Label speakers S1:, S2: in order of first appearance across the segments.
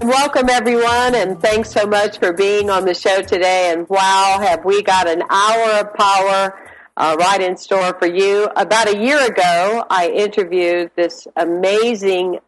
S1: Welcome, everyone, and thanks so much for being on the show today. And wow, have we got an hour of power uh, right in store for you. About a year ago, I interviewed this amazing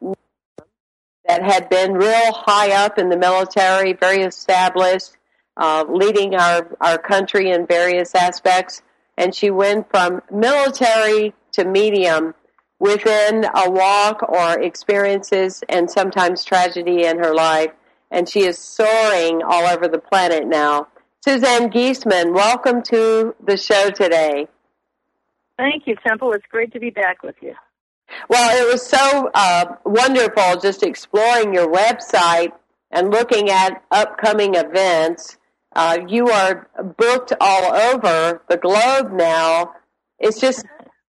S1: that had been real high up in the military, very established, uh, leading our, our country in various aspects. And she went from military to medium within a walk or experiences and sometimes tragedy in her life. And she is soaring all over the planet now. Suzanne Giesemann, welcome to the show today.
S2: Thank you, Temple. It's great to be back with you.
S1: Well, it was so uh, wonderful just exploring your website and looking at upcoming events. Uh, you are booked all over the globe now. It's just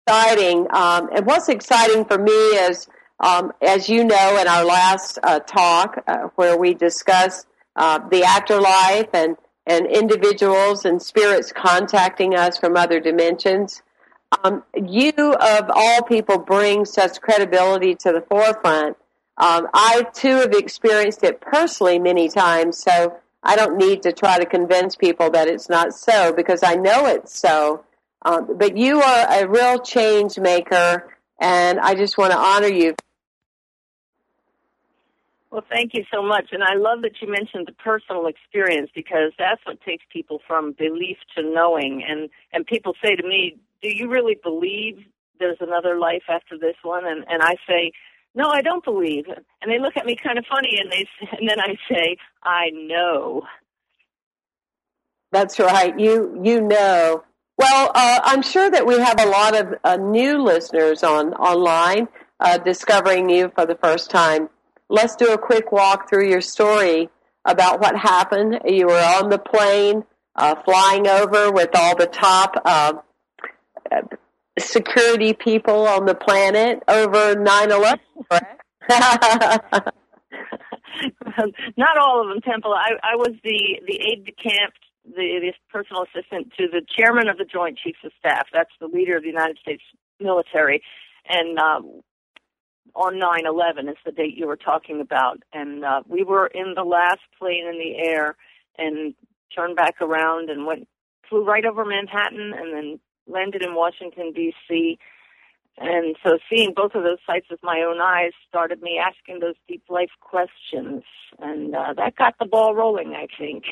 S1: exciting. Um, and what's exciting for me is, um, as you know, in our last uh, talk uh, where we discussed uh, the afterlife and, and individuals and spirits contacting us from other dimensions, um, you of all people bring such credibility to the forefront. Um, I too have experienced it personally many times, so I don't need to try to convince people that it's not so because I know it's so. Um, but you are a real change maker, and I just want to honor you.
S2: Well, thank you so much. And I love that you mentioned the personal experience because that's what takes people from belief to knowing. And, and people say to me, Do you really believe there's another life after this one? And, and I say, No, I don't believe. And they look at me kind of funny and, they, and then I say, I know.
S1: That's right. You, you know. Well, uh, I'm sure that we have a lot of uh, new listeners on online uh, discovering you for the first time. Let's do a quick walk through your story about what happened. You were on the plane, uh, flying over with all the top uh, security people on the planet over 9/11, correct?
S2: Not all of them, Temple. I, I was the the aide de camp the, the personal assistant to the chairman of the Joint Chiefs of Staff. That's the leader of the United States military. And uh, on 9/11 is the date you were talking about, and uh, we were in the last plane in the air and turned back around and went flew right over Manhattan and then landed in Washington D.C. And so seeing both of those sites with my own eyes started me asking those deep life questions, and uh, that got the ball rolling, I think.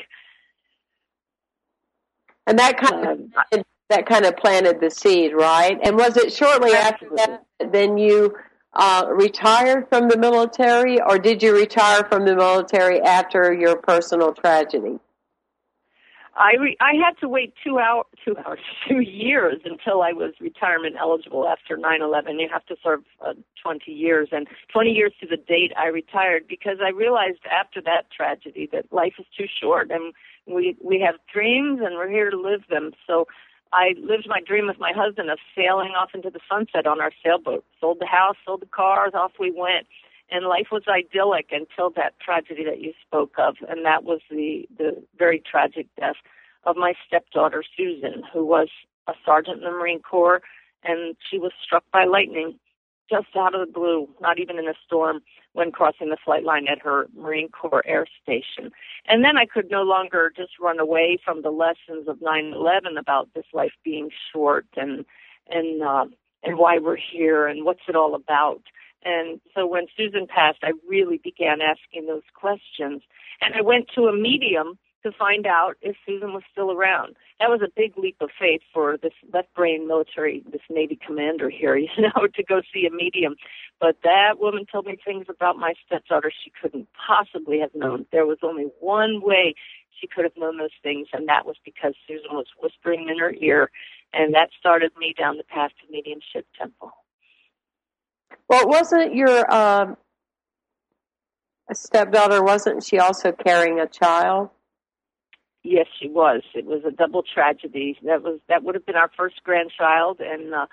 S1: And that kind of um, that kind of planted the seed, right? And was it shortly absolutely. after that then you uh, retired from the military, or did you retire from the military after your personal tragedy?
S2: I re- I had to wait two hour two hours two years until I was retirement eligible after nine eleven. You have to serve uh, 20 years, and 20 years to the date I retired because I realized after that tragedy that life is too short, and we we have dreams and we're here to live them. So I lived my dream with my husband of sailing off into the sunset on our sailboat. Sold the house, sold the cars, off we went. And life was idyllic until that tragedy that you spoke of, and that was the the very tragic death of my stepdaughter Susan, who was a sergeant in the Marine Corps, and she was struck by lightning just out of the blue, not even in a storm, when crossing the flight line at her Marine Corps Air Station. And then I could no longer just run away from the lessons of 9/11 about this life being short and and uh, and why we're here and what's it all about. And so when Susan passed, I really began asking those questions. And I went to a medium to find out if Susan was still around. That was a big leap of faith for this left brain military, this Navy commander here, you know, to go see a medium. But that woman told me things about my stepdaughter she couldn't possibly have known. There was only one way she could have known those things, and that was because Susan was whispering in her ear, and that started me down the path to mediumship temple.
S1: Well, wasn't your um, stepdaughter? Wasn't she also carrying a child?
S2: Yes, she was. It was a double tragedy. That was that would have been our first grandchild, and uh,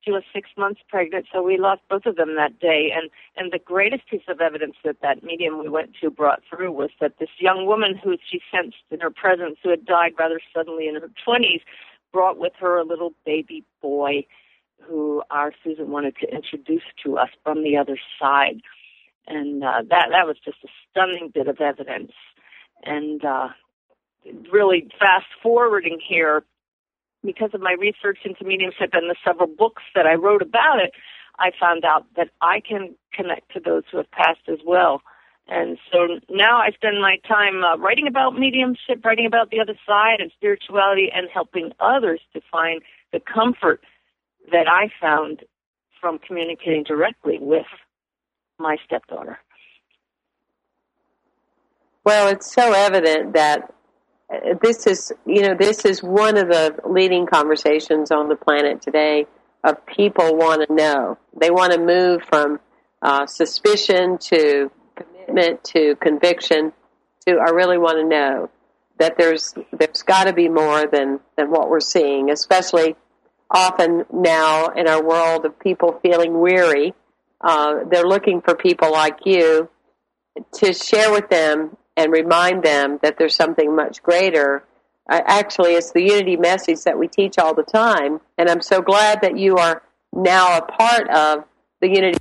S2: she was six months pregnant. So we lost both of them that day. And and the greatest piece of evidence that that medium we went to brought through was that this young woman who she sensed in her presence, who had died rather suddenly in her twenties, brought with her a little baby boy, who our Susan wanted to introduce to us from the other side. And uh, that that was just a stunning bit of evidence. And uh, really fast forwarding here, because of my research into mediumship and the several books that I wrote about it, I found out that I can connect to those who have passed as well. And so now I spend my time uh, writing about mediumship, writing about the other side and spirituality, and helping others to find the comfort that I found from communicating directly with my stepdaughter.
S1: Well, it's so evident that this is you know this is one of the leading conversations on the planet today of people want to know. They want to move from uh, suspicion to commitment to conviction to I really want to know that there's there's got to be more than than what we're seeing especially often now in our world of people feeling weary. Uh, they're looking for people like you to share with them and remind them that there's something much greater. Uh, actually, it's the unity message that we teach all the time, and I'm so glad that you are now a part of the unity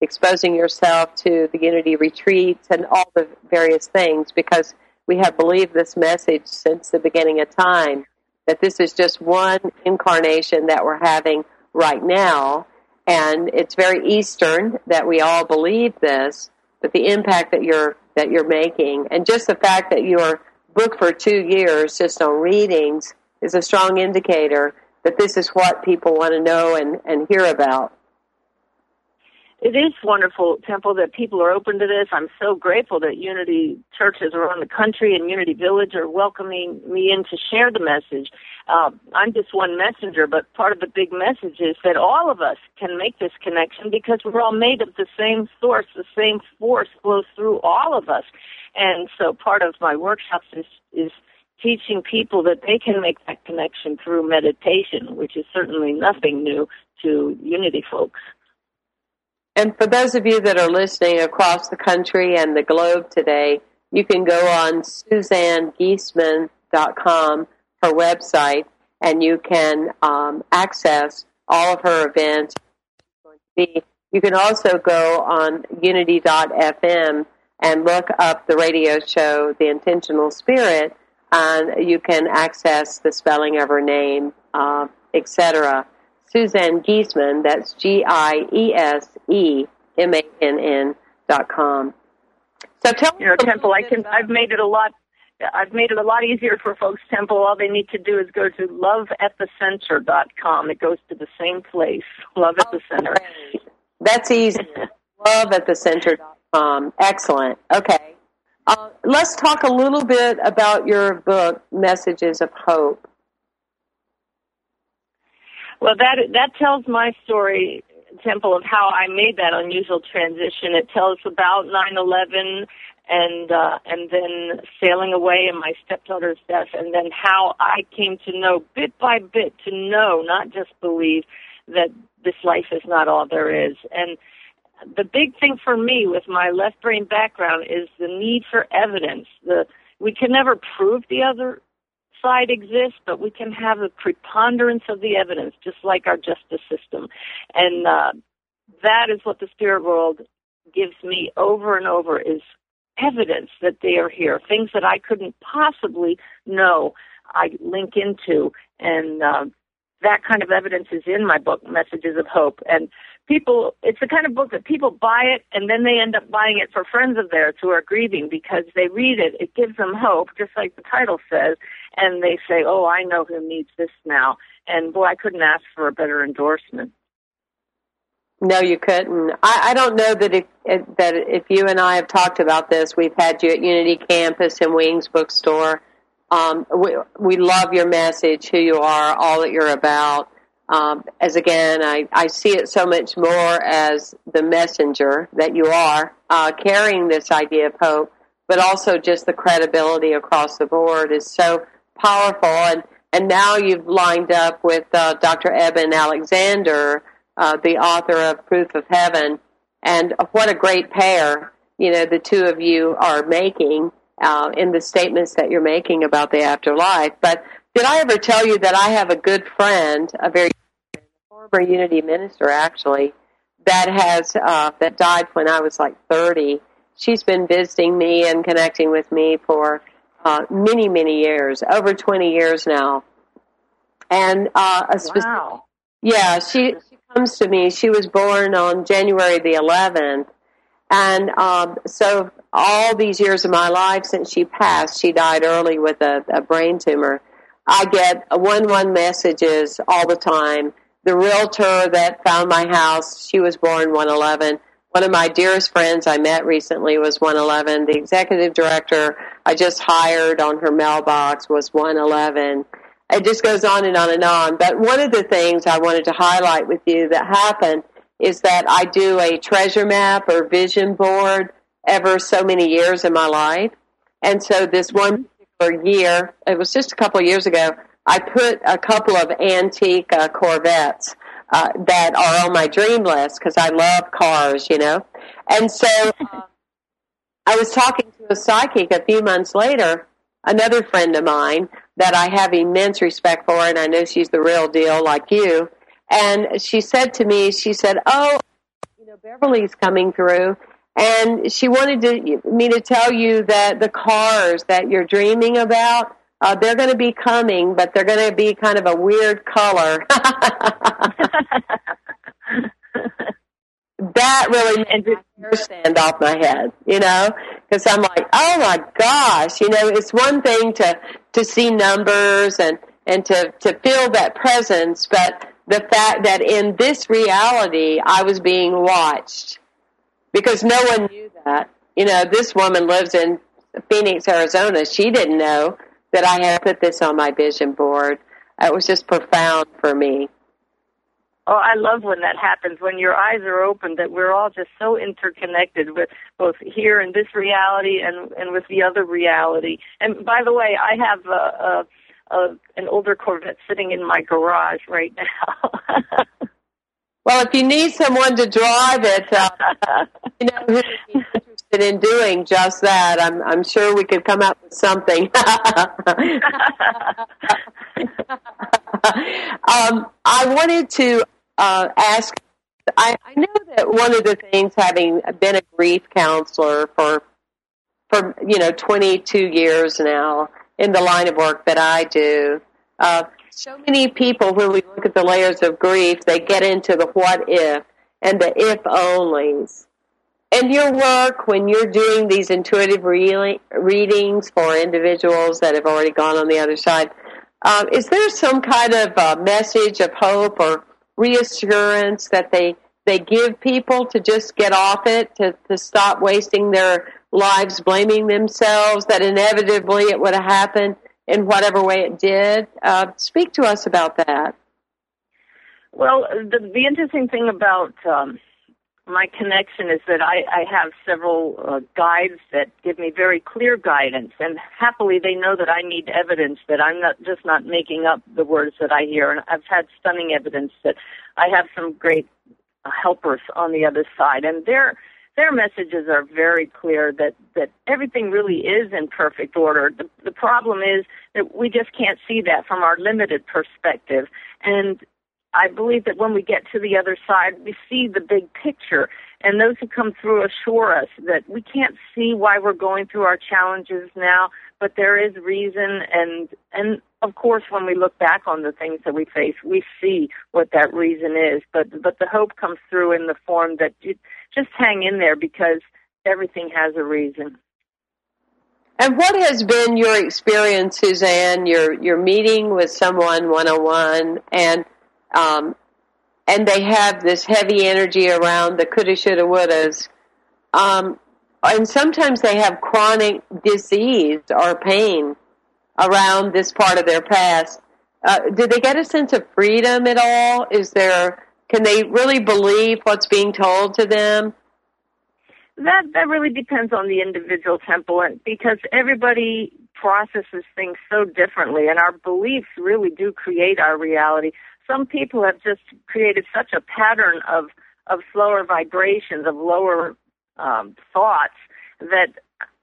S1: exposing yourself to the unity retreats and all the various things because we have believed this message since the beginning of time that this is just one incarnation that we're having right now and it's very eastern that we all believe this but the impact that you're that you're making, and just the fact that you're booked for two years just on readings is a strong indicator that this is what people want to know and, and hear about.
S2: It is wonderful, Temple, that people are open to this. I'm so grateful that Unity churches around the country and Unity Village are welcoming me in to share the message. Uh, I'm just one messenger, but part of the big message is that all of us can make this connection because we're all made of the same source. The same force flows through all of us. And so part of my workshops is, is teaching people that they can make that connection through meditation, which is certainly nothing new to Unity folks.
S1: And for those of you that are listening across the country and the globe today, you can go on SuzanneGiesemann.com, her website, and you can um, access all of her events. You can also go on unity.fm and look up the radio show, The Intentional Spirit, and you can access the spelling of her name, uh, etc. Suzanne Giesemann, that's G I E S E M A N N dot com. So tell
S2: you know, Temple, I can. I've made it a lot. I've made it a lot easier for folks. Temple, all they need to do is go to loveatthecenter dot com. It goes to the same place. Love at the center.
S1: That's easy. Love at the center dot com. Excellent. Okay. Uh, let's talk a little bit about your book, Messages of Hope.
S2: Well, that that tells my story, Temple, of how I made that unusual transition. It tells about 9/11 and uh, and then sailing away and my stepdaughter's death, and then how I came to know bit by bit to know, not just believe, that this life is not all there is. And the big thing for me with my left brain background is the need for evidence. The we can never prove the other side exists, but we can have a preponderance of the evidence, just like our justice system. And uh, that is what the spirit world gives me over and over is evidence that they are here, things that I couldn't possibly know. I link into, and uh, that kind of evidence is in my book, Messages of Hope. And people, it's the kind of book that people buy it and then they end up buying it for friends of theirs who are grieving because they read it. It gives them hope, just like the title says. And they say, oh, I know who needs this now. And boy, I couldn't ask for a better endorsement.
S1: No, you couldn't. I, I don't know that if, that if you and I have talked about this, we've had you at Unity Campus and Wings Bookstore um, we, we love your message, who you are, all that you're about. Um, as again, I, I see it so much more as the messenger that you are, uh, carrying this idea of hope, but also just the credibility across the board is so powerful. And, and now you've lined up with uh, Dr. Eben Alexander, uh, the author of Proof of Heaven. And what a great pair, you know, the two of you are making uh, in the statements that you're making about the afterlife. But did I ever tell you that I have a good friend, a very former Unity minister actually, that has uh, that died when I was like 30. She's been visiting me and connecting with me for uh, many, many years, over 20 years now. And uh, a specific,
S2: wow.
S1: yeah, she she comes to me. She was born on January the 11th, and um, so all these years of my life since she passed, she died early with a, a brain tumor. I get one one messages all the time. The realtor that found my house, she was born 111. One of my dearest friends I met recently was 111. The executive director I just hired on her mailbox was 111. It just goes on and on and on. But one of the things I wanted to highlight with you that happened is that I do a treasure map or vision board ever so many years in my life. And so this one particular year, it was just a couple of years ago, I put a couple of antique uh, Corvettes uh, that are on my dream list because I love cars, you know. And so uh, I was talking to a psychic a few months later, another friend of mine that I have immense respect for, and I know she's the real deal like you. And she said to me, she said, "Oh, you know, Beverly's coming through, and she wanted to, me to tell you that the cars that you're dreaming about, uh, they're going to be coming, but they're going to be kind of a weird color. that really made my hair stand off my head, you know, because I'm like, oh my gosh, you know, it's one thing to to see numbers and and to to feel that presence, but the fact that in this reality I was being watched because no one knew that. You know, this woman lives in Phoenix, Arizona. She didn't know that I had put this on my vision board. It was just profound for me.
S2: Oh, I love when that happens, when your eyes are open, that we're all just so interconnected with both here in this reality and, and with the other reality. And by the way, I have a, a, a an older Corvette sitting in my garage right now.
S1: Well, if you need someone to drive it, uh, you know, who would be interested in doing just that, I'm, I'm sure we could come up with something. um, I wanted to uh, ask. I, I know that one of the things, having been a grief counselor for for you know 22 years now in the line of work that I do, uh, so many people, when we look at the layers of grief, they get into the what if and the if onlys. And your work, when you're doing these intuitive re- readings for individuals that have already gone on the other side, um, is there some kind of uh, message of hope or reassurance that they they give people to just get off it, to, to stop wasting their lives blaming themselves, that inevitably it would have happened? In whatever way it did. Uh, speak to us about that.
S2: Well, the, the interesting thing about um, my connection is that I, I have several uh, guides that give me very clear guidance, and happily they know that I need evidence that I'm not just not making up the words that I hear. And I've had stunning evidence that I have some great helpers on the other side, and their their messages are very clear that that everything really is in perfect order. The, the problem is that we just can't see that from our limited perspective, and I believe that when we get to the other side, we see the big picture. And those who come through assure us that we can't see why we're going through our challenges now, but there is reason. And, and of course, when we look back on the things that we face, we see what that reason is. But, but the hope comes through in the form that you just hang in there because everything has a reason.
S1: And what has been your experience, Suzanne? Your your meeting with someone one on one, and um, and they have this heavy energy around the coulda, shoulda, wouldas. Um, and sometimes they have chronic disease or pain around this part of their past. Uh, do they get a sense of freedom at all? Is there can they really believe what's being told to them?
S2: That that really depends on the individual temple, and because everybody processes things so differently, and our beliefs really do create our reality some people have just created such a pattern of of slower vibrations, of lower um, thoughts that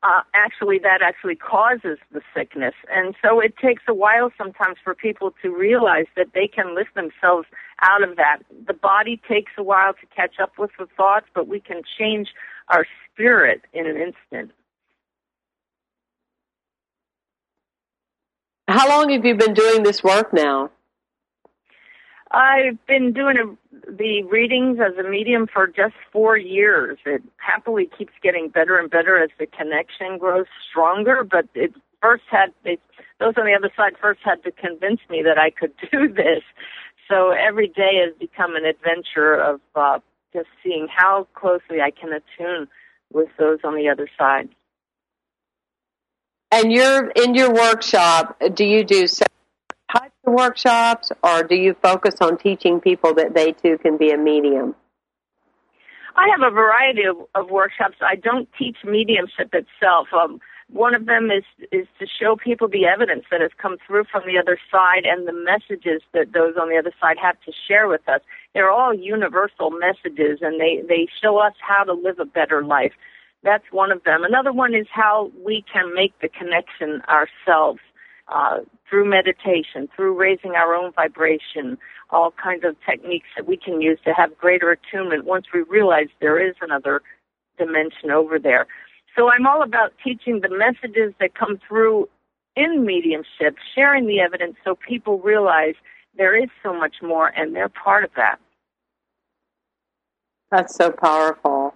S2: uh, actually that actually causes the sickness. And so it takes a while sometimes for people to realize that they can lift themselves out of that. The body takes a while to catch up with the thoughts, but we can change our spirit in an instant.
S1: How long have you been doing this work now?
S2: I've been doing a, the readings as a medium for just four years. It happily keeps getting better and better as the connection grows stronger, but it first had, it, those on the other side first had to convince me that I could do this. So every day has become an adventure of uh, just seeing how closely I can attune with those on the other side.
S1: And you're in your workshop. Do you do types of workshops, or do you focus on teaching people that they too can be a medium?
S2: I have a variety of, of workshops. I don't teach mediumship itself. Um, one of them is is to show people the evidence that has come through from the other side and the messages that those on the other side have to share with us. They're all universal messages, and they they show us how to live a better life. That's one of them. Another one is how we can make the connection ourselves uh, through meditation, through raising our own vibration, all kinds of techniques that we can use to have greater attunement once we realize there is another dimension over there. So I'm all about teaching the messages that come through in mediumship, sharing the evidence so people realize there is so much more and they're part of that.
S1: That's so powerful.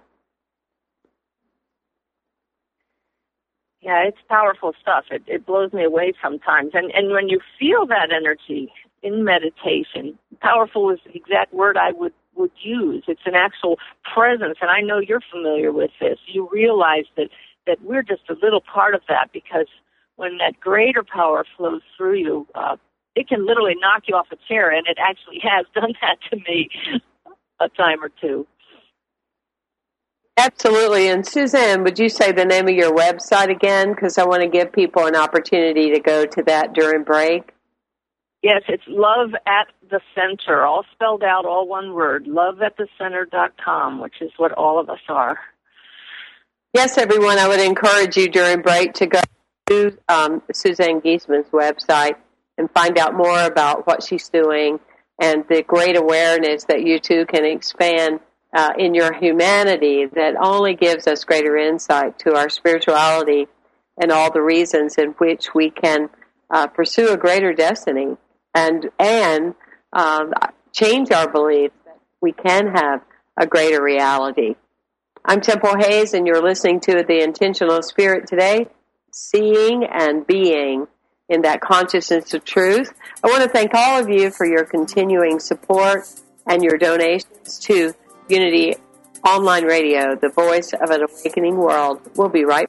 S2: Yeah, it's powerful stuff. It it blows me away sometimes. And and when you feel that energy in meditation, powerful is the exact word I would would use. It's an actual presence, and I know you're familiar with this. You realize that that we're just a little part of that because when that greater power flows through you, uh, it can literally knock you off a chair, and it actually has done that to me a time or two.
S1: Absolutely. And Suzanne, would you say the name of your website again? Because I want to give people an opportunity to go to that during break.
S2: Yes, it's Love at the Center, all spelled out, all one word, loveatthecenter.com, which is what all of us are.
S1: Yes, everyone, I would encourage you during break to go to um, Suzanne Giesemann's website and find out more about what she's doing and the great awareness that you too can expand uh, in your humanity that only gives us greater insight to our spirituality and all the reasons in which we can uh, pursue a greater destiny and and um, change our beliefs that we can have a greater reality. I'm Temple Hayes, and you're listening to the Intentional Spirit today, seeing and being in that consciousness of truth. I want to thank all of you for your continuing support and your donations to Unity Online Radio, the voice of an awakening world. We'll be right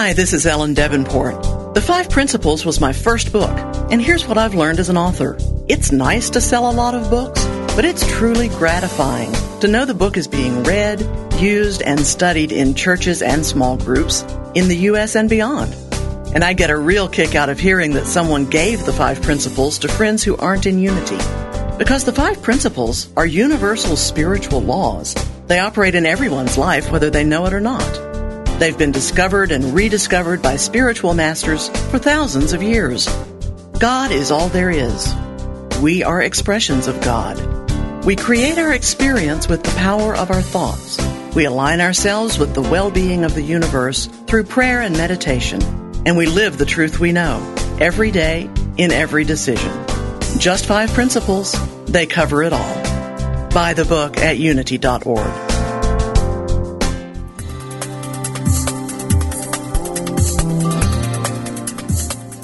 S3: Hi, this is Ellen Debenport. The Five Principles was my first book, and here's what I've learned as an author. It's nice to sell a lot of books, but it's truly gratifying to know the book is being read, used, and studied in churches and small groups in the U.S. and beyond. And I get a real kick out of hearing that someone gave the five principles to friends who aren't in unity. Because the five principles are universal spiritual laws. They operate in everyone's life, whether they know it or not. They've been discovered and rediscovered by spiritual masters for thousands of years. God is all there is. We are expressions of God. We create our experience with the power of our thoughts. We align ourselves with the well-being of the universe through prayer and meditation. And we live the truth we know every day in every decision. Just five principles. They cover it all. Buy the book at unity.org.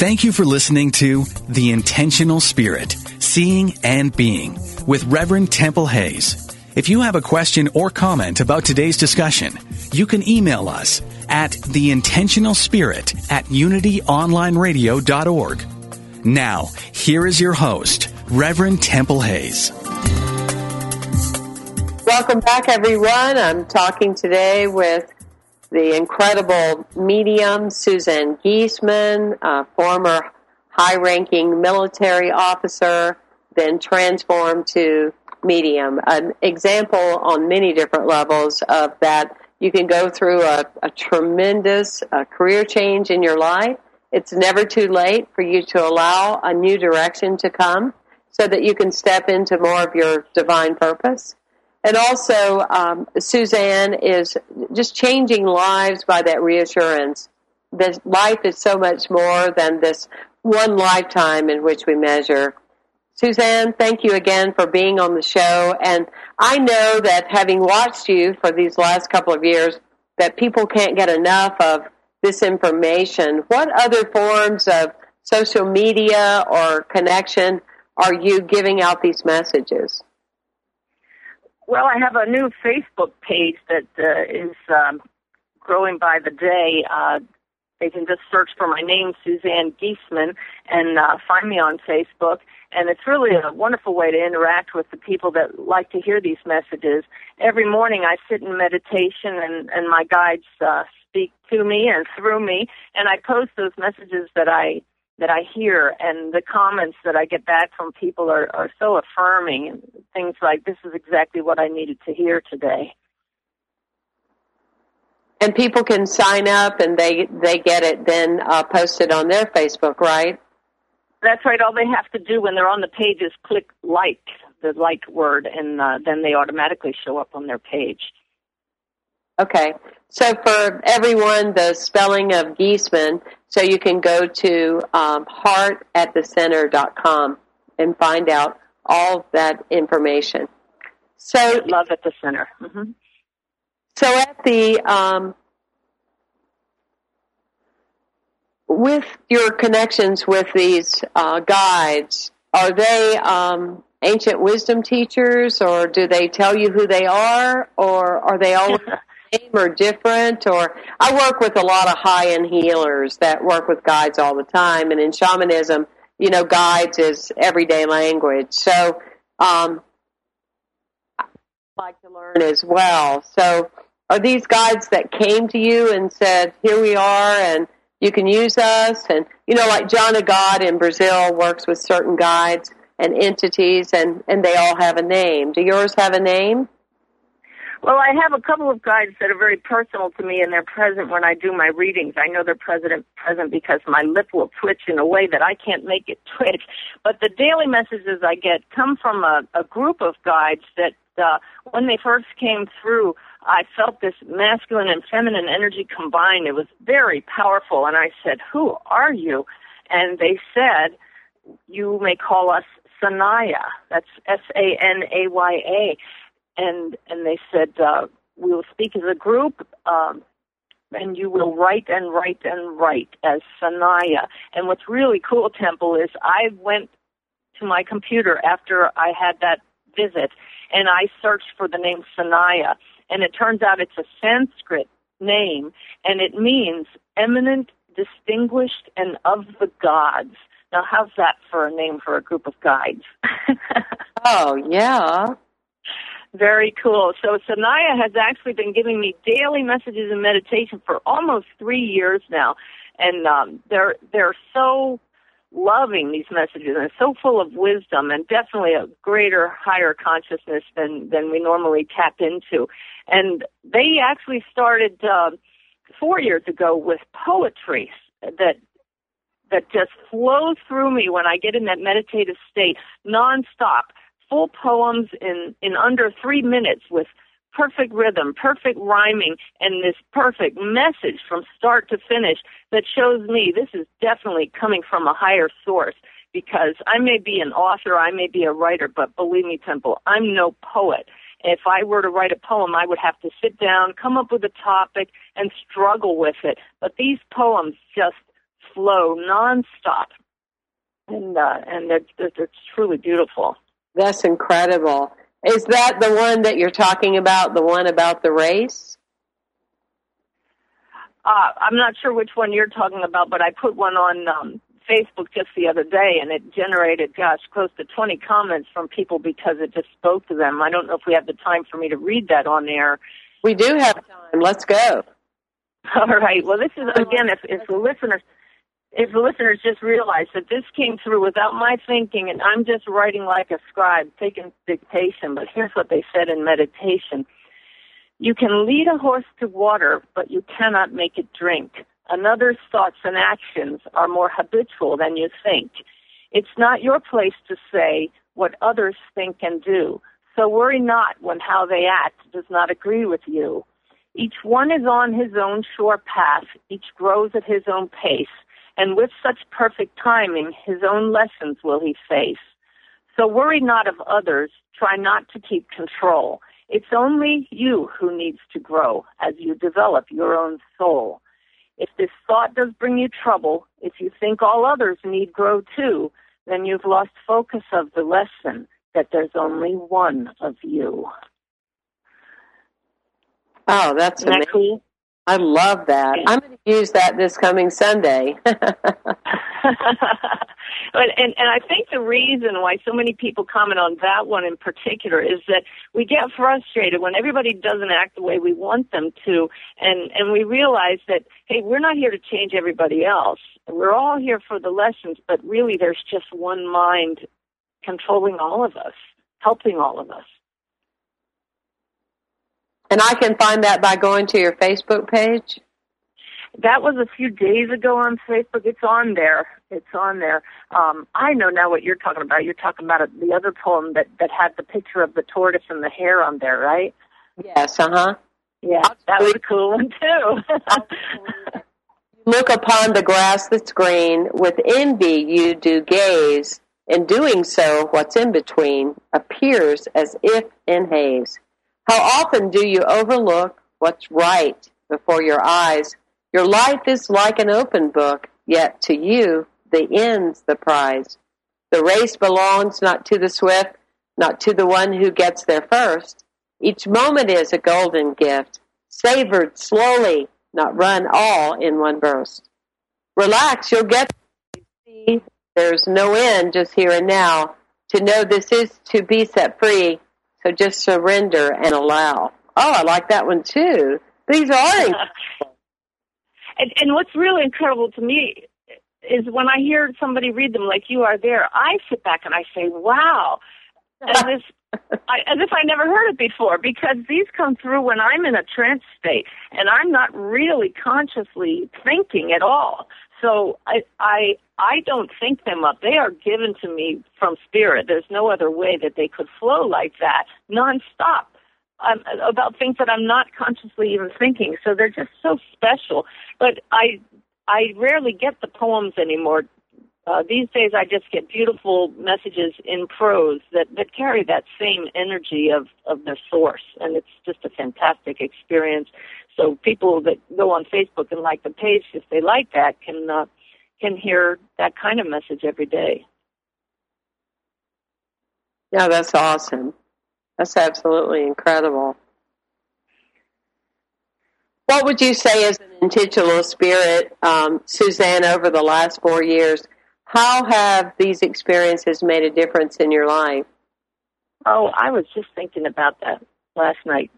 S4: Thank you for listening to The Intentional Spirit, Seeing and Being with Reverend Temple Hayes. If you have a question or comment about today's discussion, you can email us at theintentionalspirit at unityonlineradio.org. Now, here is your host, Reverend Temple Hayes.
S1: Welcome back, everyone. I'm talking today with the incredible medium Suzanne Giesemann, a former high-ranking military officer, then transformed to medium. An example on many different levels of that. You can go through a, a tremendous uh, career change in your life. It's never too late for you to allow a new direction to come so that you can step into more of your divine purpose. And also, um, Suzanne is just changing lives by that reassurance that life is so much more than this one lifetime in which we measure. Suzanne, thank you again for being on the show. And I know that having watched you for these last couple of years, that people can't get enough of this information. What other forms of social media or connection are you giving out these messages?
S2: Well, I have a new Facebook page that uh, is um, growing by the day. Uh, they can just search for my name, Suzanne Giesemann, and uh, find me on Facebook. And it's really a wonderful way to interact with the people that like to hear these messages. Every morning I sit in meditation and, and my guides uh, speak to me and through me, and I post those messages that I that I hear and the comments that I get back from people are, are so affirming and things like this is exactly what I needed to hear today.
S1: And people can sign up and they they get it then uh, posted on their Facebook, right?
S2: That's right. All they have to do when they're on the page is click like the like word, and uh, then they automatically show up on their page.
S1: Okay. So for everyone, the spelling of Giesemann, so you can go to um, heartatthecenter.com and find out all that information. So
S2: love at the center. Mm-hmm.
S1: So at the um, with your connections with these uh, guides, are they um, ancient wisdom teachers, or do they tell you who they are, or are they all same or different? Or I work with a lot of high end healers that work with guides all the time, and in shamanism, you know, guides is everyday language. So um, I like to learn as well. So are these guides that came to you and said, "Here we are," and you can use us? And you know, like John of God in Brazil works with certain guides and entities, and and they all have a name. Do yours have a name?
S2: Well, I have a couple of guides that are very personal to me, and they're present when I do my readings. I know they're present present because my lip will twitch in a way that I can't make it twitch. But the daily messages I get come from a, a group of guides that, uh, when they first came through, I felt this masculine and feminine energy combined. It was very powerful. And I said, Who are you? And they said, You may call us Sanaya. That's S A N A Y A. And and they said, uh, We will speak as a group. Um, and you will write and write and write as Sanaya. And what's really cool, Temple, is I went to my computer after I had that visit and I searched for the name Sanaya and it turns out it's a Sanskrit name, and it means eminent, distinguished, and of the gods. Now, how's that for a name for a group of guides?
S1: oh, yeah.
S2: Very cool. So Sanaya has actually been giving me daily messages and meditation for almost three years now, and um, they're they're so loving these messages and so full of wisdom and definitely a greater, higher consciousness than than we normally tap into. And they actually started uh, four years ago with poetry that that just flows through me when I get in that meditative state, nonstop, full poems in in under three minutes with perfect rhythm, perfect rhyming, and this perfect message from start to finish that shows me this is definitely coming from a higher source. Because I may be an author, I may be a writer, but believe me, Temple, I'm no poet. If I were to write a poem, I would have to sit down, come up with a topic, and struggle with it. But these poems just flow nonstop, and uh, and they're, they're, they're truly beautiful.
S1: That's incredible. Is that the one that you're talking about? The one about the race?
S2: Uh, I'm not sure which one you're talking about, but I put one on um, Facebook just the other day, and it generated, gosh, close to 20 comments from people because it just spoke to them. I don't know if we have the time for me to read that on air.
S1: We do have time. Let's go.
S2: All right. Well, this is again, if if the listeners if the listeners just realize that this came through without my thinking, and I'm just writing like a scribe, taking dictation. But here's what they said in meditation. You can lead a horse to water, but you cannot make it drink. Another's thoughts and actions are more habitual than you think. It's not your place to say what others think and do. So worry not when how they act does not agree with you. Each one is on his own sure path. Each grows at his own pace. And with such perfect timing, his own lessons will he face. So worry not of others. Try not to keep control. It's only you who needs to grow as you develop your own soul. If this thought does bring you trouble, if you think all others need grow too, then you've lost focus of the lesson that there's only one of you.
S1: Oh, that's
S2: Isn't
S1: amazing.
S2: that cool?
S1: I love that.
S2: Yeah.
S1: I'm going to use that this coming Sunday.
S2: but and and I think the reason why so many people comment on that one in particular is that we get frustrated when everybody doesn't act the way we want them to, and and we realize that hey, we're not here to change everybody else. We're all here for the lessons, but really, there's just one mind controlling all of us, helping all of us.
S1: And I can find that by going to your Facebook page.
S2: That was a few days ago on Facebook. It's on there. It's on there. Um, I know now what you're talking about. You're talking about the other poem that that had the picture of the tortoise and the hare on there, right?
S1: Yes, uh huh.
S2: Yeah, that was a cool one too.
S1: Look upon the grass that's green, with envy you do gaze. In doing so, what's in between appears as if in haze. How often do you overlook what's right before your eyes? Your life is like an open book, yet to you the end's the prize. The race belongs not to the swift, not to the one who gets there first. Each moment is a golden gift, savored slowly, not run all in one burst. Relax, you'll get there's no end just here and now. To know this is to be set free, so just surrender and allow. Oh, I like that one too. These are
S2: and, and what's really incredible to me is when I hear somebody read them like you are there, I sit back and I say, wow. As if, I, as if I never heard it before because these come through when I'm in a trance state and I'm not really consciously thinking at all. So I, I, I don't think them up. They are given to me from spirit. There's no other way that they could flow like that nonstop. Um, about things that I'm not consciously even thinking. So they're just so special. But I I rarely get the poems anymore. Uh, these days, I just get beautiful messages in prose that, that carry that same energy of, of the source, and it's just a fantastic experience. So people that go on Facebook and like the page, if they like that, can uh, can hear that kind of message every day.
S1: Yeah, that's awesome. That's absolutely incredible. What would you say as an intentional spirit, um, Suzanne, over the last four years? How have these experiences made a difference in your life?
S2: Oh, I was just thinking about that last night,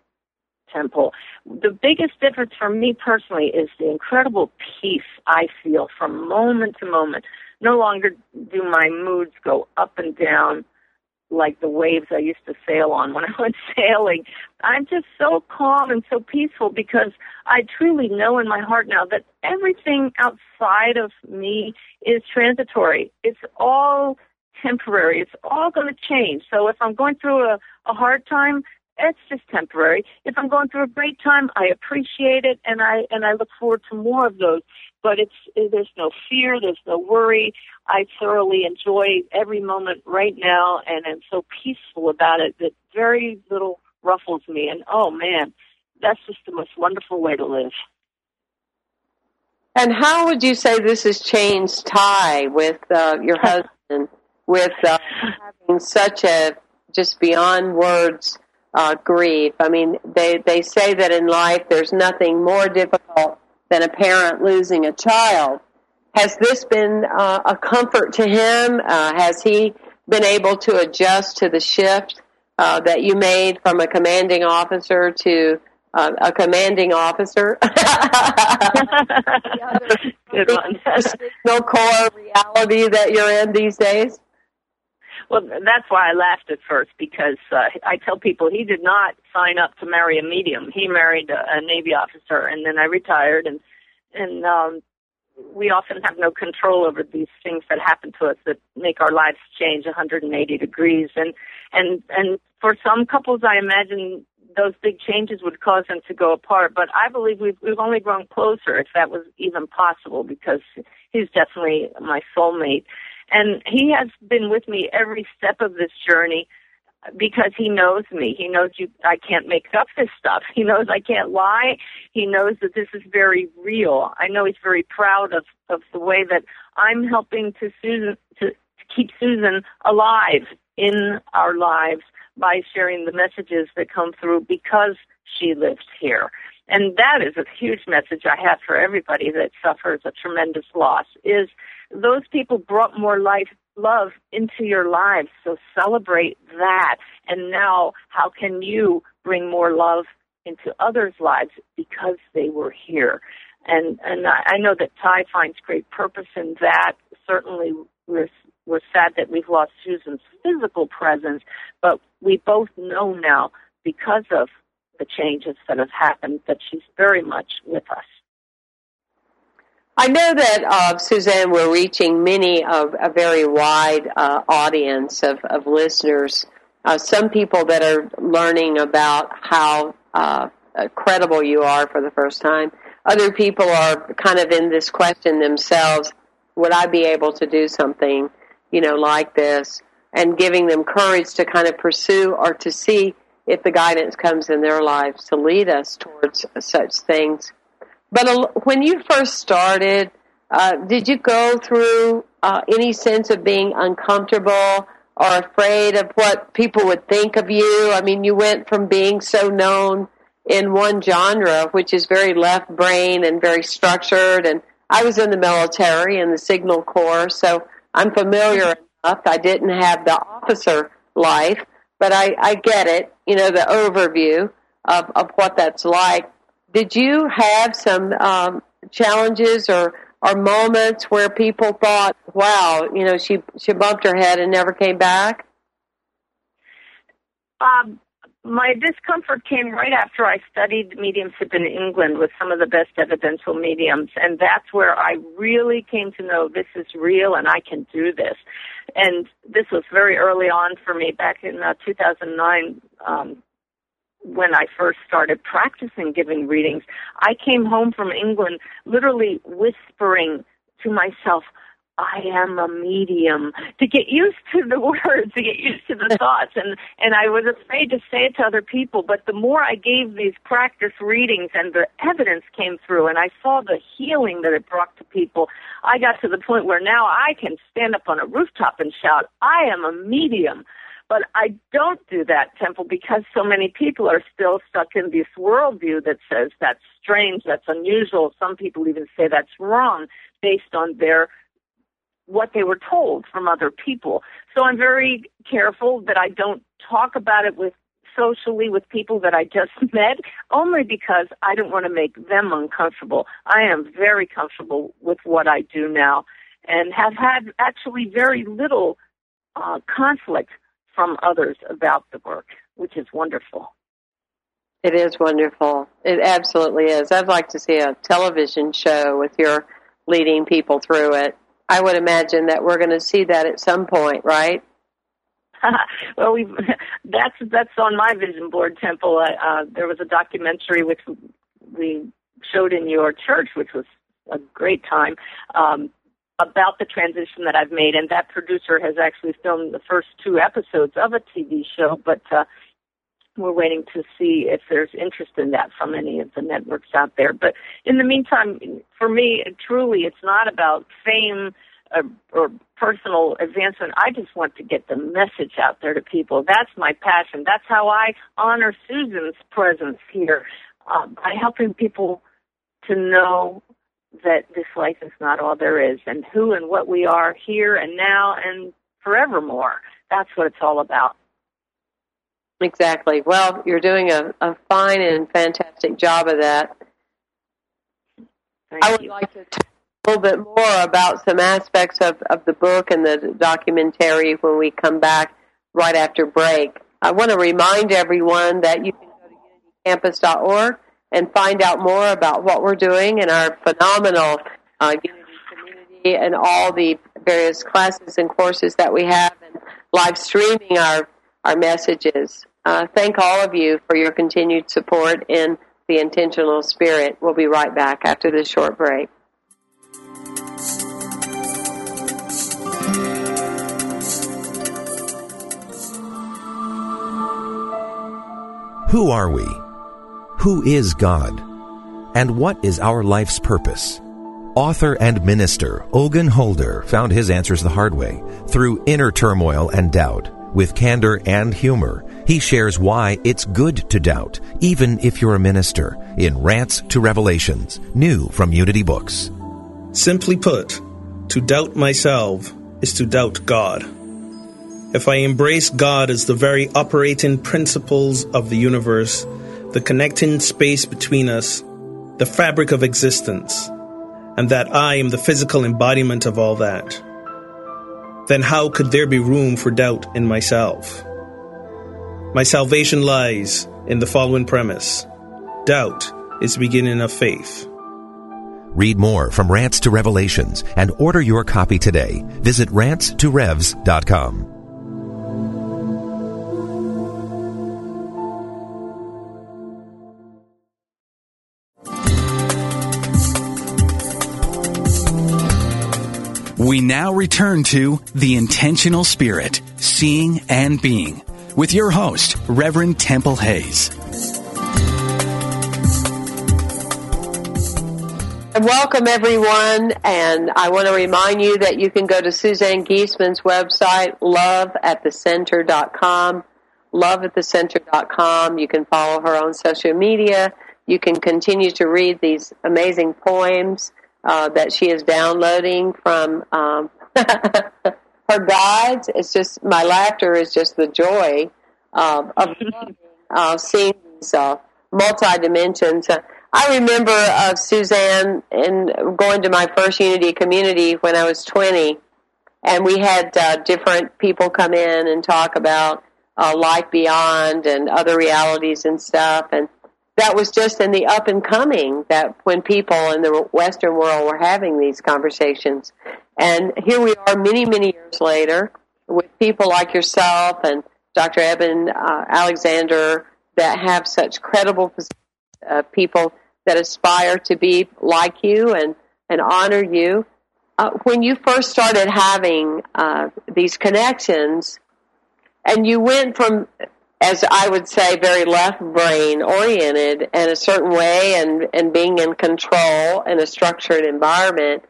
S2: Temple. The biggest difference for me personally is the incredible peace I feel from moment to moment. No longer do my moods go up and down like the waves I used to sail on when I went sailing. I'm just so calm and so peaceful because I truly know in my heart now that everything outside of me is transitory. It's all temporary. It's all going to change. So if I'm going through a, a hard time, it's just temporary. If I'm going through a great time, I appreciate it and I and I look forward to more of those but it's there's no fear, there's no worry. I thoroughly enjoy every moment right now, and I'm so peaceful about it that very little ruffles me. And oh man, that's just the most wonderful way to live.
S1: And how would you say this has changed Ty with uh, your husband, with uh, having such a just beyond words uh, grief? I mean, they they say that in life there's nothing more difficult than a parent losing a child. Has this been uh, a comfort to him? Uh, has he been able to adjust to the shift uh, that you made from a commanding officer to uh, a commanding officer?
S2: Good one.
S1: no core reality that you're in these days.
S2: Well, that's why I laughed at first because uh, I tell people he did not sign up to marry a medium. He married a, a Navy officer, and then I retired, and and um, we often have no control over these things that happen to us that make our lives change 180 degrees. And and and for some couples, I imagine those big changes would cause them to go apart. But I believe we've we've only grown closer, if that was even possible, because he's definitely my soulmate. And he has been with me every step of this journey because he knows me. He knows you I can't make up this stuff. He knows I can't lie. He knows that this is very real. I know he's very proud of of the way that I'm helping to Susan to, to keep Susan alive in our lives by sharing the messages that come through because she lives here. And that is a huge message I have for everybody that suffers a tremendous loss is those people brought more life love into your lives. So celebrate that. And now how can you bring more love into others' lives because they were here? And and I know that Ty finds great purpose in that. Certainly we're we're sad that we've lost Susan's physical presence, but we both know now because of the changes that have happened that she's very much with us.
S1: I know that, uh, Suzanne, we're reaching many of a very wide uh, audience of, of listeners. Uh, some people that are learning about how uh, uh, credible you are for the first time. Other people are kind of in this question themselves: Would I be able to do something, you know, like this? And giving them courage to kind of pursue or to see if the guidance comes in their lives to lead us towards such things. But when you first started, uh, did you go through uh, any sense of being uncomfortable or afraid of what people would think of you? I mean, you went from being so known in one genre, which is very left brain and very structured, and I was in the military in the Signal Corps, so I'm familiar enough. I didn't have the officer life, but I, I get it, you know, the overview of, of what that's like. Did you have some um, challenges or, or moments where people thought, wow, you know, she, she bumped her head and never came back?
S2: Um, my discomfort came right after I studied mediumship in England with some of the best evidential mediums, and that's where I really came to know this is real and I can do this. And this was very early on for me back in uh, 2009. Um, when I first started practicing giving readings, I came home from England literally whispering to myself, I am a medium to get used to the words, to get used to the thoughts. And, and I was afraid to say it to other people. But the more I gave these practice readings and the evidence came through and I saw the healing that it brought to people, I got to the point where now I can stand up on a rooftop and shout, I am a medium. But I don't do that, Temple, because so many people are still stuck in this worldview that says that's strange, that's unusual. Some people even say that's wrong based on their what they were told from other people. So I'm very careful that I don't talk about it with socially with people that I just met only because I don't want to make them uncomfortable. I am very comfortable with what I do now and have had actually very little uh, conflict from others about the work, which is wonderful.
S1: It is wonderful. It absolutely is. I'd like to see a television show with your leading people through it. I would imagine that we're going to see that at some point, right?
S2: well, we that's that's on my vision board, Temple. Uh, there was a documentary which we showed in your church, which was a great time. Um, about the transition that I've made, and that producer has actually filmed the first two episodes of a TV show, but uh, we're waiting to see if there's interest in that from any of the networks out there. But in the meantime, for me, truly, it's not about fame or, or personal advancement. I just want to get the message out there to people. That's my passion. That's how I honor Susan's presence here uh, by helping people to know that this life is not all there is and who and what we are here and now and forevermore. That's what it's all about.
S1: Exactly. Well, you're doing a, a fine and fantastic job of that.
S2: Thank
S1: I would
S2: you.
S1: like to talk a little bit more about some aspects of, of the book and the documentary when we come back right after break. I want to remind everyone that you can go to unitycampus.org and find out more about what we're doing in our phenomenal uh, Unity community and all the various classes and courses that we have and live streaming our, our messages. Uh, thank all of you for your continued support in the intentional spirit. We'll be right back after this short break.
S5: Who are we? Who is God? And what is our life's purpose? Author and minister Ogun Holder found his answers the hard way through inner turmoil and doubt. With candor and humor, he shares why it's good to doubt, even if you're a minister, in Rants to Revelations, new from Unity Books.
S6: Simply put, to doubt myself is to doubt God. If I embrace God as the very operating principles of the universe, the connecting space between us, the fabric of existence, and that I am the physical embodiment of all that, then how could there be room for doubt in myself? My salvation lies in the following premise doubt is the beginning of faith.
S5: Read more from Rants to Revelations and order your copy today. Visit rantstorevs.com.
S4: We now return to The Intentional Spirit, Seeing and Being, with your host, Reverend Temple Hayes.
S1: Welcome, everyone. And I want to remind you that you can go to Suzanne Giesemann's website, loveatthecenter.com. Loveatthecenter.com. You can follow her on social media. You can continue to read these amazing poems uh, that she is downloading from um, her guides. It's just, my laughter is just the joy uh, of uh, seeing these uh, multi dimensions. I remember of Suzanne and going to my first Unity community when I was 20, and we had uh, different people come in and talk about uh, life beyond and other realities and stuff. And that was just in the up and coming that when people in the Western world were having these conversations. And here we are many, many years later with people like yourself and Dr. Eben uh, Alexander that have such credible uh, people that aspire to be like you and, and honor you. Uh, when you first started having uh, these connections, and you went from, as I would say, very left brain oriented in a certain way and, and being in control in a structured environment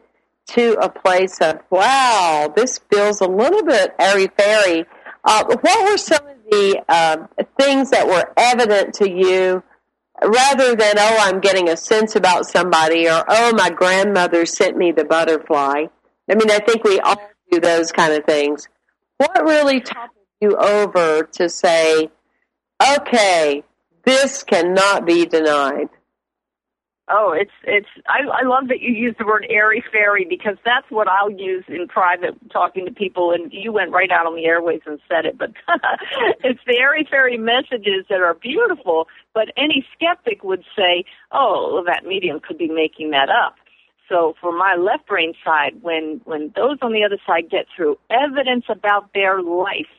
S1: to a place of, wow, this feels a little bit airy fairy. Uh, what were some of the uh, things that were evident to you rather than, oh, I'm getting a sense about somebody or, oh, my grandmother sent me the butterfly. I mean, I think we all do those kind of things. What really toppled you over to say, okay, this cannot be denied?
S2: Oh, it's it's. I, I love that you use the word airy fairy because that's what I'll use in private talking to people. And you went right out on the airways and said it, but it's the airy fairy messages that are beautiful. But any skeptic would say, "Oh, that medium could be making that up." So for my left brain side, when when those on the other side get through evidence about their life,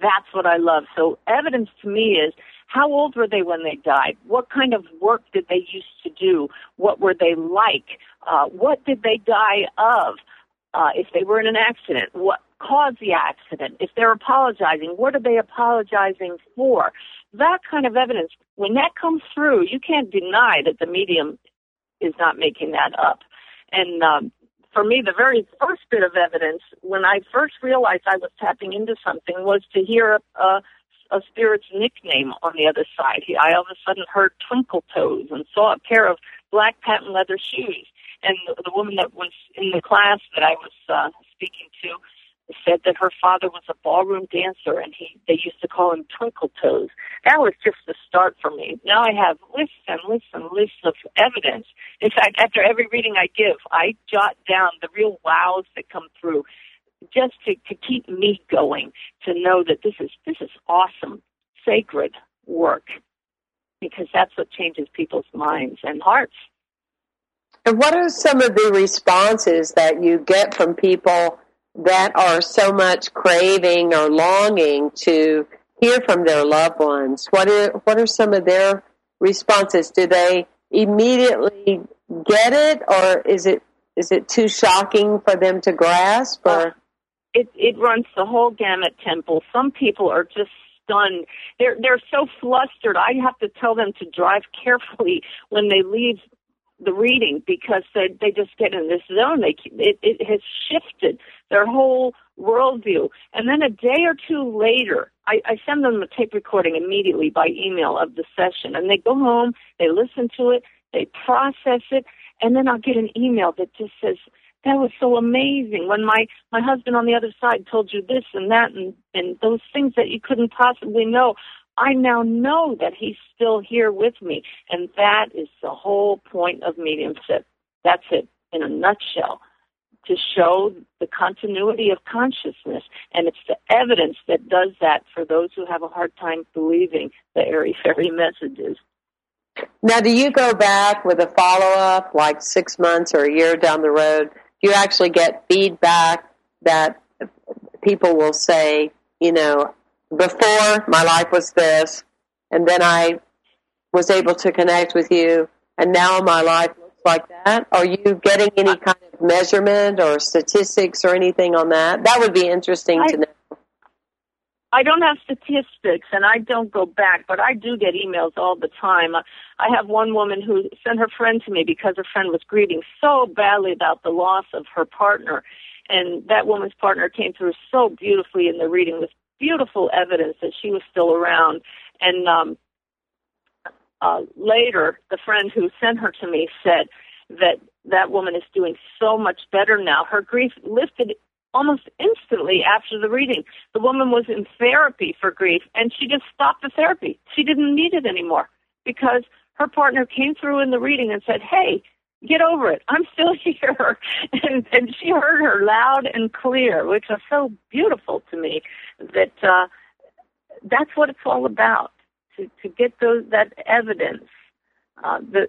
S2: that's what I love. So evidence to me is how old were they when they died? What kind of work did they used to do? What were they like? Uh, what did they die of? Uh, if they were in an accident, what caused the accident? If they're apologizing, what are they apologizing for? That kind of evidence, when that comes through, you can't deny that the medium is not making that up. And um, for me, the very first bit of evidence, when I first realized I was tapping into something, was to hear a, a a spirit's nickname on the other side. He, I all of a sudden heard twinkle toes and saw a pair of black patent leather shoes. And the, the woman that was in the class that I was uh, speaking to said that her father was a ballroom dancer and he they used to call him twinkle toes. That was just the start for me. Now I have lists and lists and lists of evidence. In fact, after every reading I give, I jot down the real wows that come through just to, to keep me going, to know that this is this is awesome, sacred work, because that's what changes people's minds and hearts.
S1: And what are some of the responses that you get from people that are so much craving or longing to hear from their loved ones? What are what are some of their responses? Do they immediately get it, or is it is it too shocking for them to grasp? Or uh,
S2: it it runs the whole gamut temple some people are just stunned they're they're so flustered i have to tell them to drive carefully when they leave the reading because they they just get in this zone. They it it has shifted their whole worldview. And then a day or two later I, I send them a tape recording immediately by email of the session. And they go home they listen to it they process it and then I'll get an email that just says that was so amazing when my my husband on the other side told you this and that and and those things that you couldn't possibly know i now know that he's still here with me and that is the whole point of mediumship. That's it in a nutshell to show the continuity of consciousness and it's the evidence that does that for those who have a hard time believing the airy fairy messages.
S1: Now, do you go back with a follow up, like six months or a year down the road, Do you actually get feedback that people will say, you know, before my life was this, and then I was able to connect with you, and now my life looks like that? Are you getting any kind of measurement or statistics or anything on that? That would be interesting
S2: I,
S1: to know.
S2: I don't have statistics and I don't go back, but I do get emails all the time. I have one woman who sent her friend to me because her friend was grieving so badly about the loss of her partner. And that woman's partner came through so beautifully in the reading with beautiful evidence that she was still around. And um, uh, later, the friend who sent her to me said that that woman is doing so much better now. Her grief lifted almost instantly after the reading. The woman was in therapy for grief and she just stopped the therapy. She didn't need it anymore because her partner came through in the reading and said, Hey, get over it. I'm still here. and, and she heard her loud and clear, which was so beautiful to me that, uh, that's what it's all about to, to get those, that evidence. Uh, the,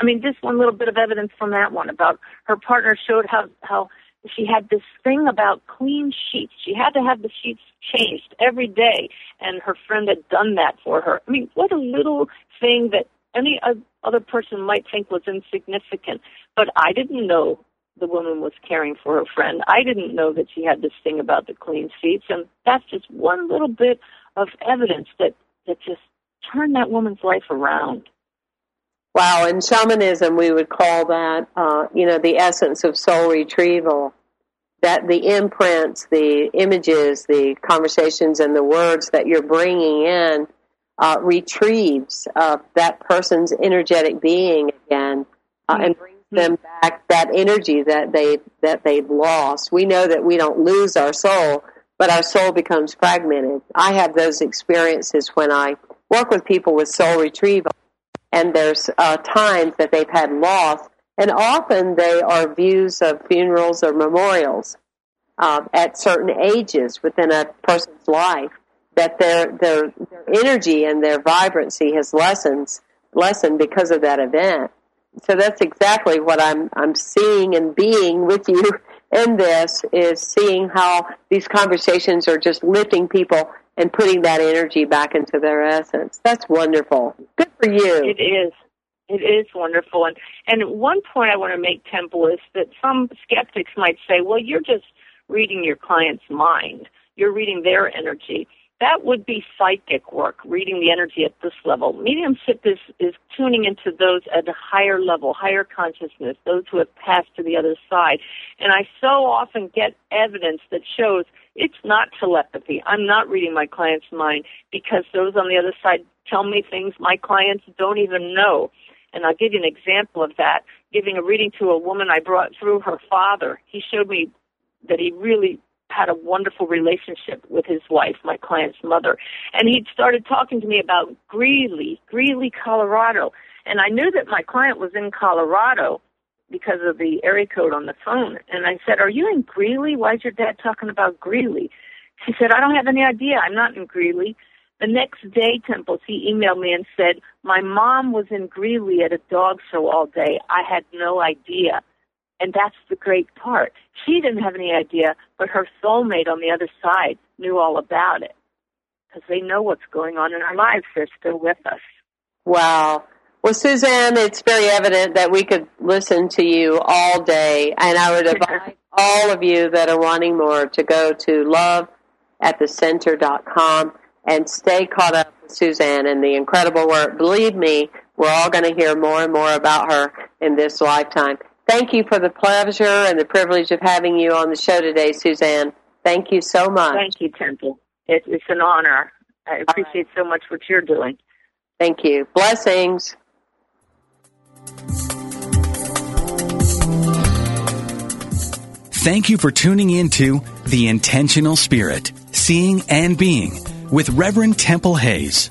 S2: I mean, just one little bit of evidence from that one about her partner showed how, how she had this thing about clean sheets. She had to have the sheets changed every day, and her friend had done that for her. I mean, what a little thing that any other person might think was insignificant. But I didn't know the woman was caring for her friend. I didn't know that she had this thing about the clean seats, and that's just one little bit of evidence that that just turned that woman's life around.
S1: Wow, in shamanism, we would call that, uh, you know, the essence of soul retrieval. That the imprints, the images, the conversations, and the words that you're bringing in uh, retrieves uh, that person's energetic being again uh, and brings them back that energy that they that they've lost. We know that we don't lose our soul, but our soul becomes fragmented. I have those experiences when I work with people with soul retrieval and there's uh, times that they've had loss, and often they are views of funerals or memorials uh, at certain ages within a person's life that their, their their energy and their vibrancy has lessened lessened because of that event. So that's exactly what I'm I'm seeing and being with you in this is seeing how these conversations are just lifting people and putting that energy back into their essence. That's wonderful. Good for you.
S2: It is. It is wonderful. And and one point I want to make, Temple, is that some skeptics might say, well, you're just reading your client's mind. You're reading their energy. That would be psychic work, reading the energy at this level. Mediumship is, is tuning into those at a higher level, higher consciousness, those who have passed to the other side. And I so often get evidence that shows it's not telepathy. I'm not reading my client's mind because those on the other side tell me things my clients don't even know. And I'll give you an example of that. Giving a reading to a woman I brought through her father. He showed me that he really had a wonderful relationship with his wife, my client's mother. And he'd started talking to me about Greeley, Greeley, Colorado. And I knew that my client was in Colorado because of the area code on the phone. And I said, Are you in Greeley? Why is your dad talking about Greeley? She said, I don't have any idea. I'm not in Greeley. The next day, Temples, he emailed me and said, My mom was in Greeley at a dog show all day. I had no idea. And that's the great part. She didn't have any idea, but her soulmate on the other side knew all about it. Because they know what's going on in our lives. They're still with us.
S1: Wow. Well, Suzanne, it's very evident that we could listen to you all day, and I would invite all of you that are wanting more to go to loveatthecenter.com and stay caught up with Suzanne and the incredible work. Believe me, we're all going to hear more and more about her in this lifetime. Thank you for the pleasure and the privilege of having you on the show today, Suzanne. Thank you so much.
S2: Thank you, Temple. It, it's an honor. I appreciate right. so much what you're doing.
S1: Thank you. Blessings.
S4: Thank you for tuning in to The Intentional Spirit, Seeing and Being with Reverend Temple Hayes.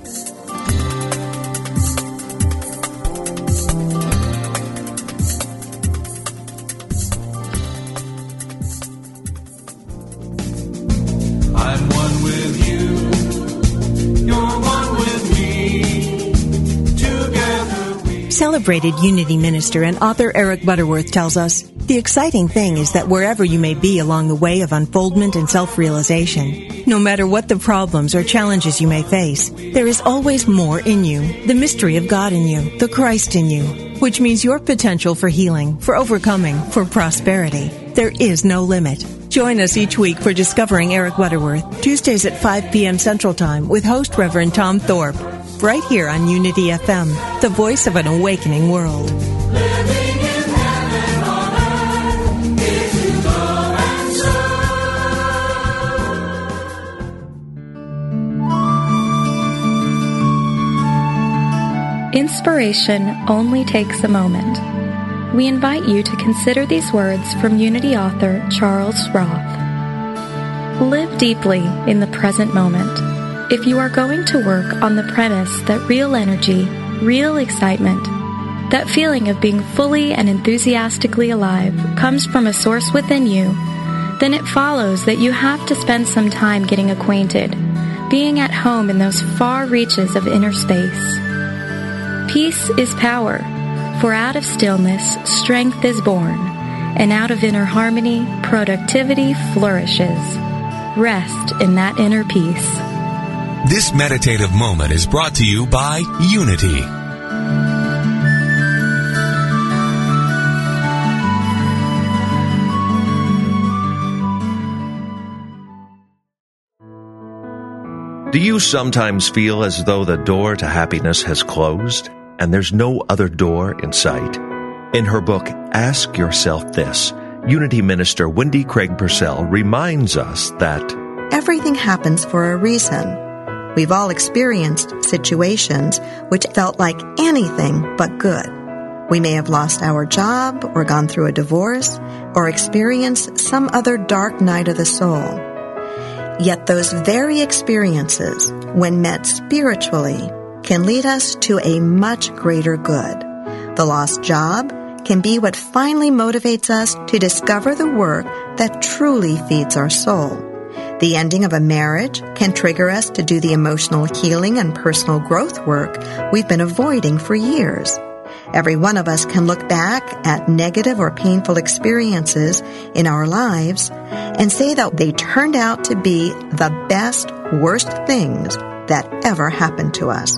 S7: Celebrated Unity minister and author Eric Butterworth tells us, the exciting thing is that wherever you may be along the way of unfoldment and self-realization, no matter what the problems or challenges you may face, there is always more in you, the mystery of God in you, the Christ in you, which means your potential for healing, for overcoming, for prosperity. There is no limit. Join us each week for Discovering Eric Butterworth, Tuesdays at 5 p.m. Central Time with host Reverend Tom Thorpe, right here on Unity FM, the voice of an awakening world.
S8: Inspiration only takes a moment. We invite you to consider these words from Unity author Charles Roth. Live deeply in the present moment. If you are going to work on the premise that real energy, real excitement, that feeling of being fully and enthusiastically alive comes from a source within you, then it follows that you have to spend some time getting acquainted, being at home in those far reaches of inner space. Peace is power, for out of stillness strength is born, and out of inner harmony productivity flourishes. Rest in that inner peace.
S9: This meditative moment is brought to you by Unity.
S5: Do you sometimes feel as though the door to happiness has closed and there's no other door in sight? In her book, Ask Yourself This, Unity Minister Wendy Craig Purcell reminds us that
S10: everything happens for a reason. We've all experienced situations which felt like anything but good. We may have lost our job or gone through a divorce or experienced some other dark night of the soul. Yet those very experiences, when met spiritually, can lead us to a much greater good. The lost job can be what finally motivates us to discover the work that truly feeds our soul. The ending of a marriage can trigger us to do the emotional healing and personal growth work we've been avoiding for years. Every one of us can look back at negative or painful experiences in our lives and say that they turned out to be the best, worst things that ever happened to us.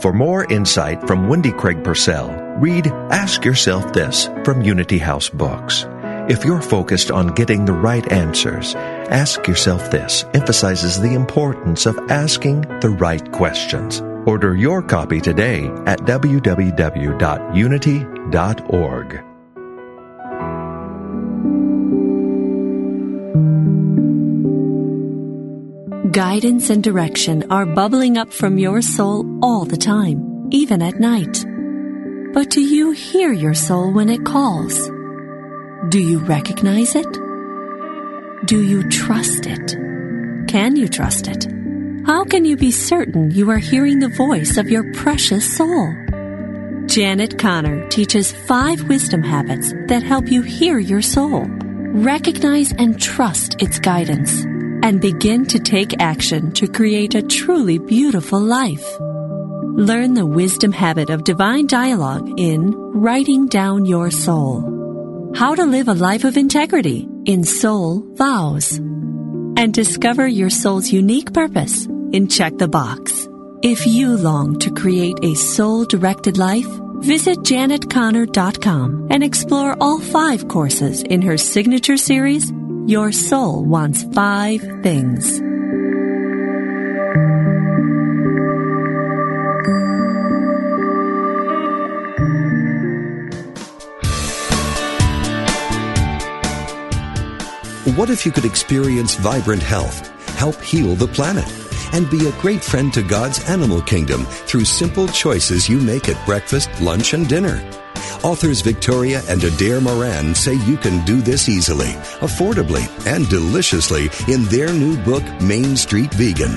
S5: For more insight from Wendy Craig Purcell, read Ask Yourself This from Unity House Books. If you're focused on getting the right answers, Ask Yourself This emphasizes the importance of asking the right questions. Order your copy today at www.unity.org.
S11: Guidance and direction are bubbling up from your soul all the time, even at night. But do you hear your soul when it calls? Do you recognize it? Do you trust it? Can you trust it? How can you be certain you are hearing the voice of your precious soul? Janet Conner teaches five wisdom habits that help you hear your soul, recognize and trust its guidance, and begin to take action to create a truly beautiful life. Learn the wisdom habit of divine dialogue in Writing Down Your Soul. How to live a life of integrity in Soul Vows. And discover your soul's unique purpose in Check the Box. If you long to create a soul directed life, visit janetconner.com and explore all five courses in her signature series, Your Soul Wants Five Things.
S12: What if you could experience vibrant health, help heal the planet? and be a great friend to God's animal kingdom through simple choices you make at breakfast, lunch, and dinner. Authors Victoria and Adair Moran say you can do this easily, affordably, and deliciously in their new book, Main Street Vegan.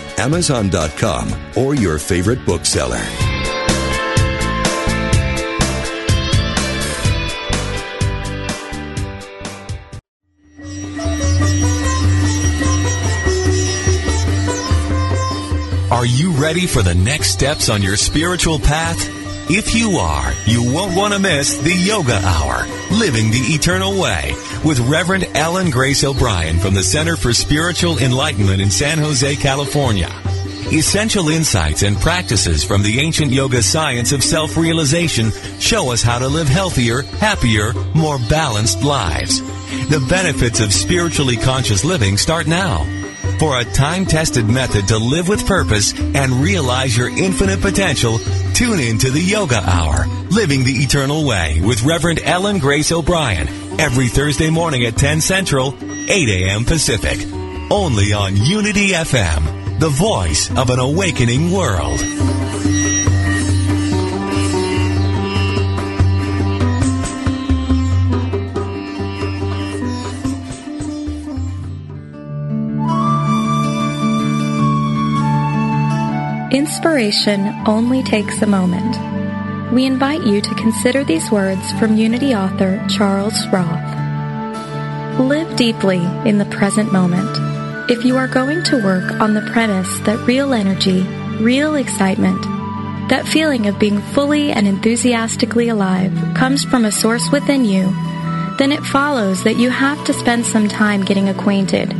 S12: Amazon.com, or your favorite bookseller.
S9: Are you ready for the next steps on your spiritual path? If you are, you won't want to miss the Yoga Hour, Living the Eternal Way, with Reverend Ellen Grace O'Brien from the Center for Spiritual Enlightenment in San Jose, California. Essential insights and practices from the ancient yoga science of self-realization show us how to live healthier, happier, more balanced lives. The benefits of spiritually conscious living start now. For a time-tested method to live with purpose and realize your infinite potential, tune in to the Yoga Hour, Living the Eternal Way with Reverend Ellen Grace O'Brien, every Thursday morning at 10 Central, 8 a.m. Pacific. Only on Unity FM, the voice of an awakening world.
S8: Inspiration only takes a moment. We invite you to consider these words from Unity author Charles Roth. Live deeply in the present moment. If you are going to work on the premise that real energy, real excitement, that feeling of being fully and enthusiastically alive comes from a source within you, then it follows that you have to spend some time getting acquainted,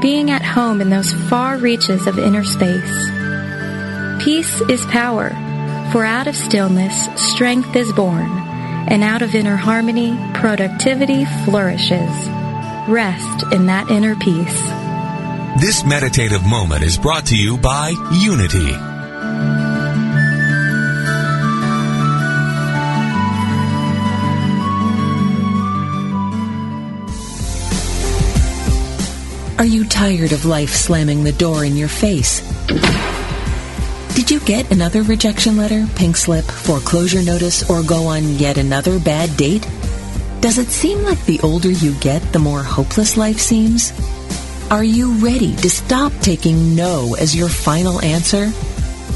S8: being at home in those far reaches of inner space. Peace is power, for out of stillness strength is born, and out of inner harmony productivity flourishes. Rest in that inner peace.
S9: This meditative moment is brought to you by Unity.
S13: Are you tired of life slamming the door in your face? Get another rejection letter, pink slip, foreclosure notice, or go on yet another bad date? Does it seem like the older you get, the more hopeless life seems? Are you ready to stop taking no as your final answer?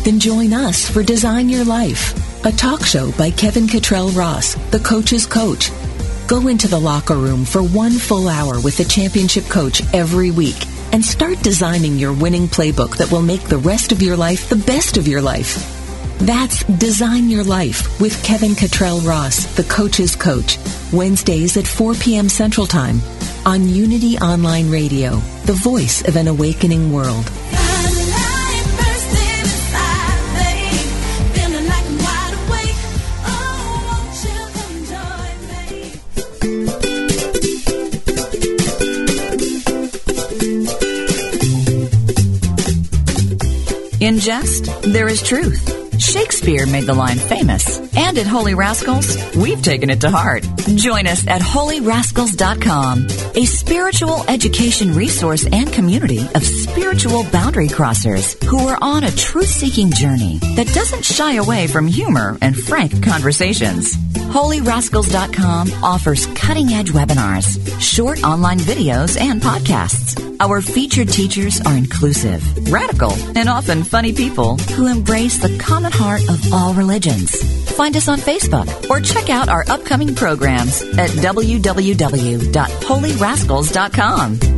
S13: Then join us for Design Your Life, a talk show by Kevin Cottrell Ross, the coach's coach. Go into the locker room for one full hour with the championship coach every week and start designing your winning playbook that will make the rest of your life the best of your life. That's Design Your Life with Kevin Cottrell Ross, the coach's coach, Wednesdays at 4 p.m. Central Time on Unity Online Radio, the voice of an awakening world.
S14: In jest, there is truth. Shakespeare made the line famous. And at Holy Rascals, we've taken it to heart. Join us at holyrascals.com, a spiritual education resource and community of spiritual boundary crossers who are on a truth seeking journey that doesn't shy away from humor and frank conversations. HolyRascals.com offers cutting edge webinars, short online videos, and podcasts. Our featured teachers are inclusive, radical, and often funny people who embrace the common heart of all religions. Find us on Facebook or check out our upcoming programs at www.holyrascals.com.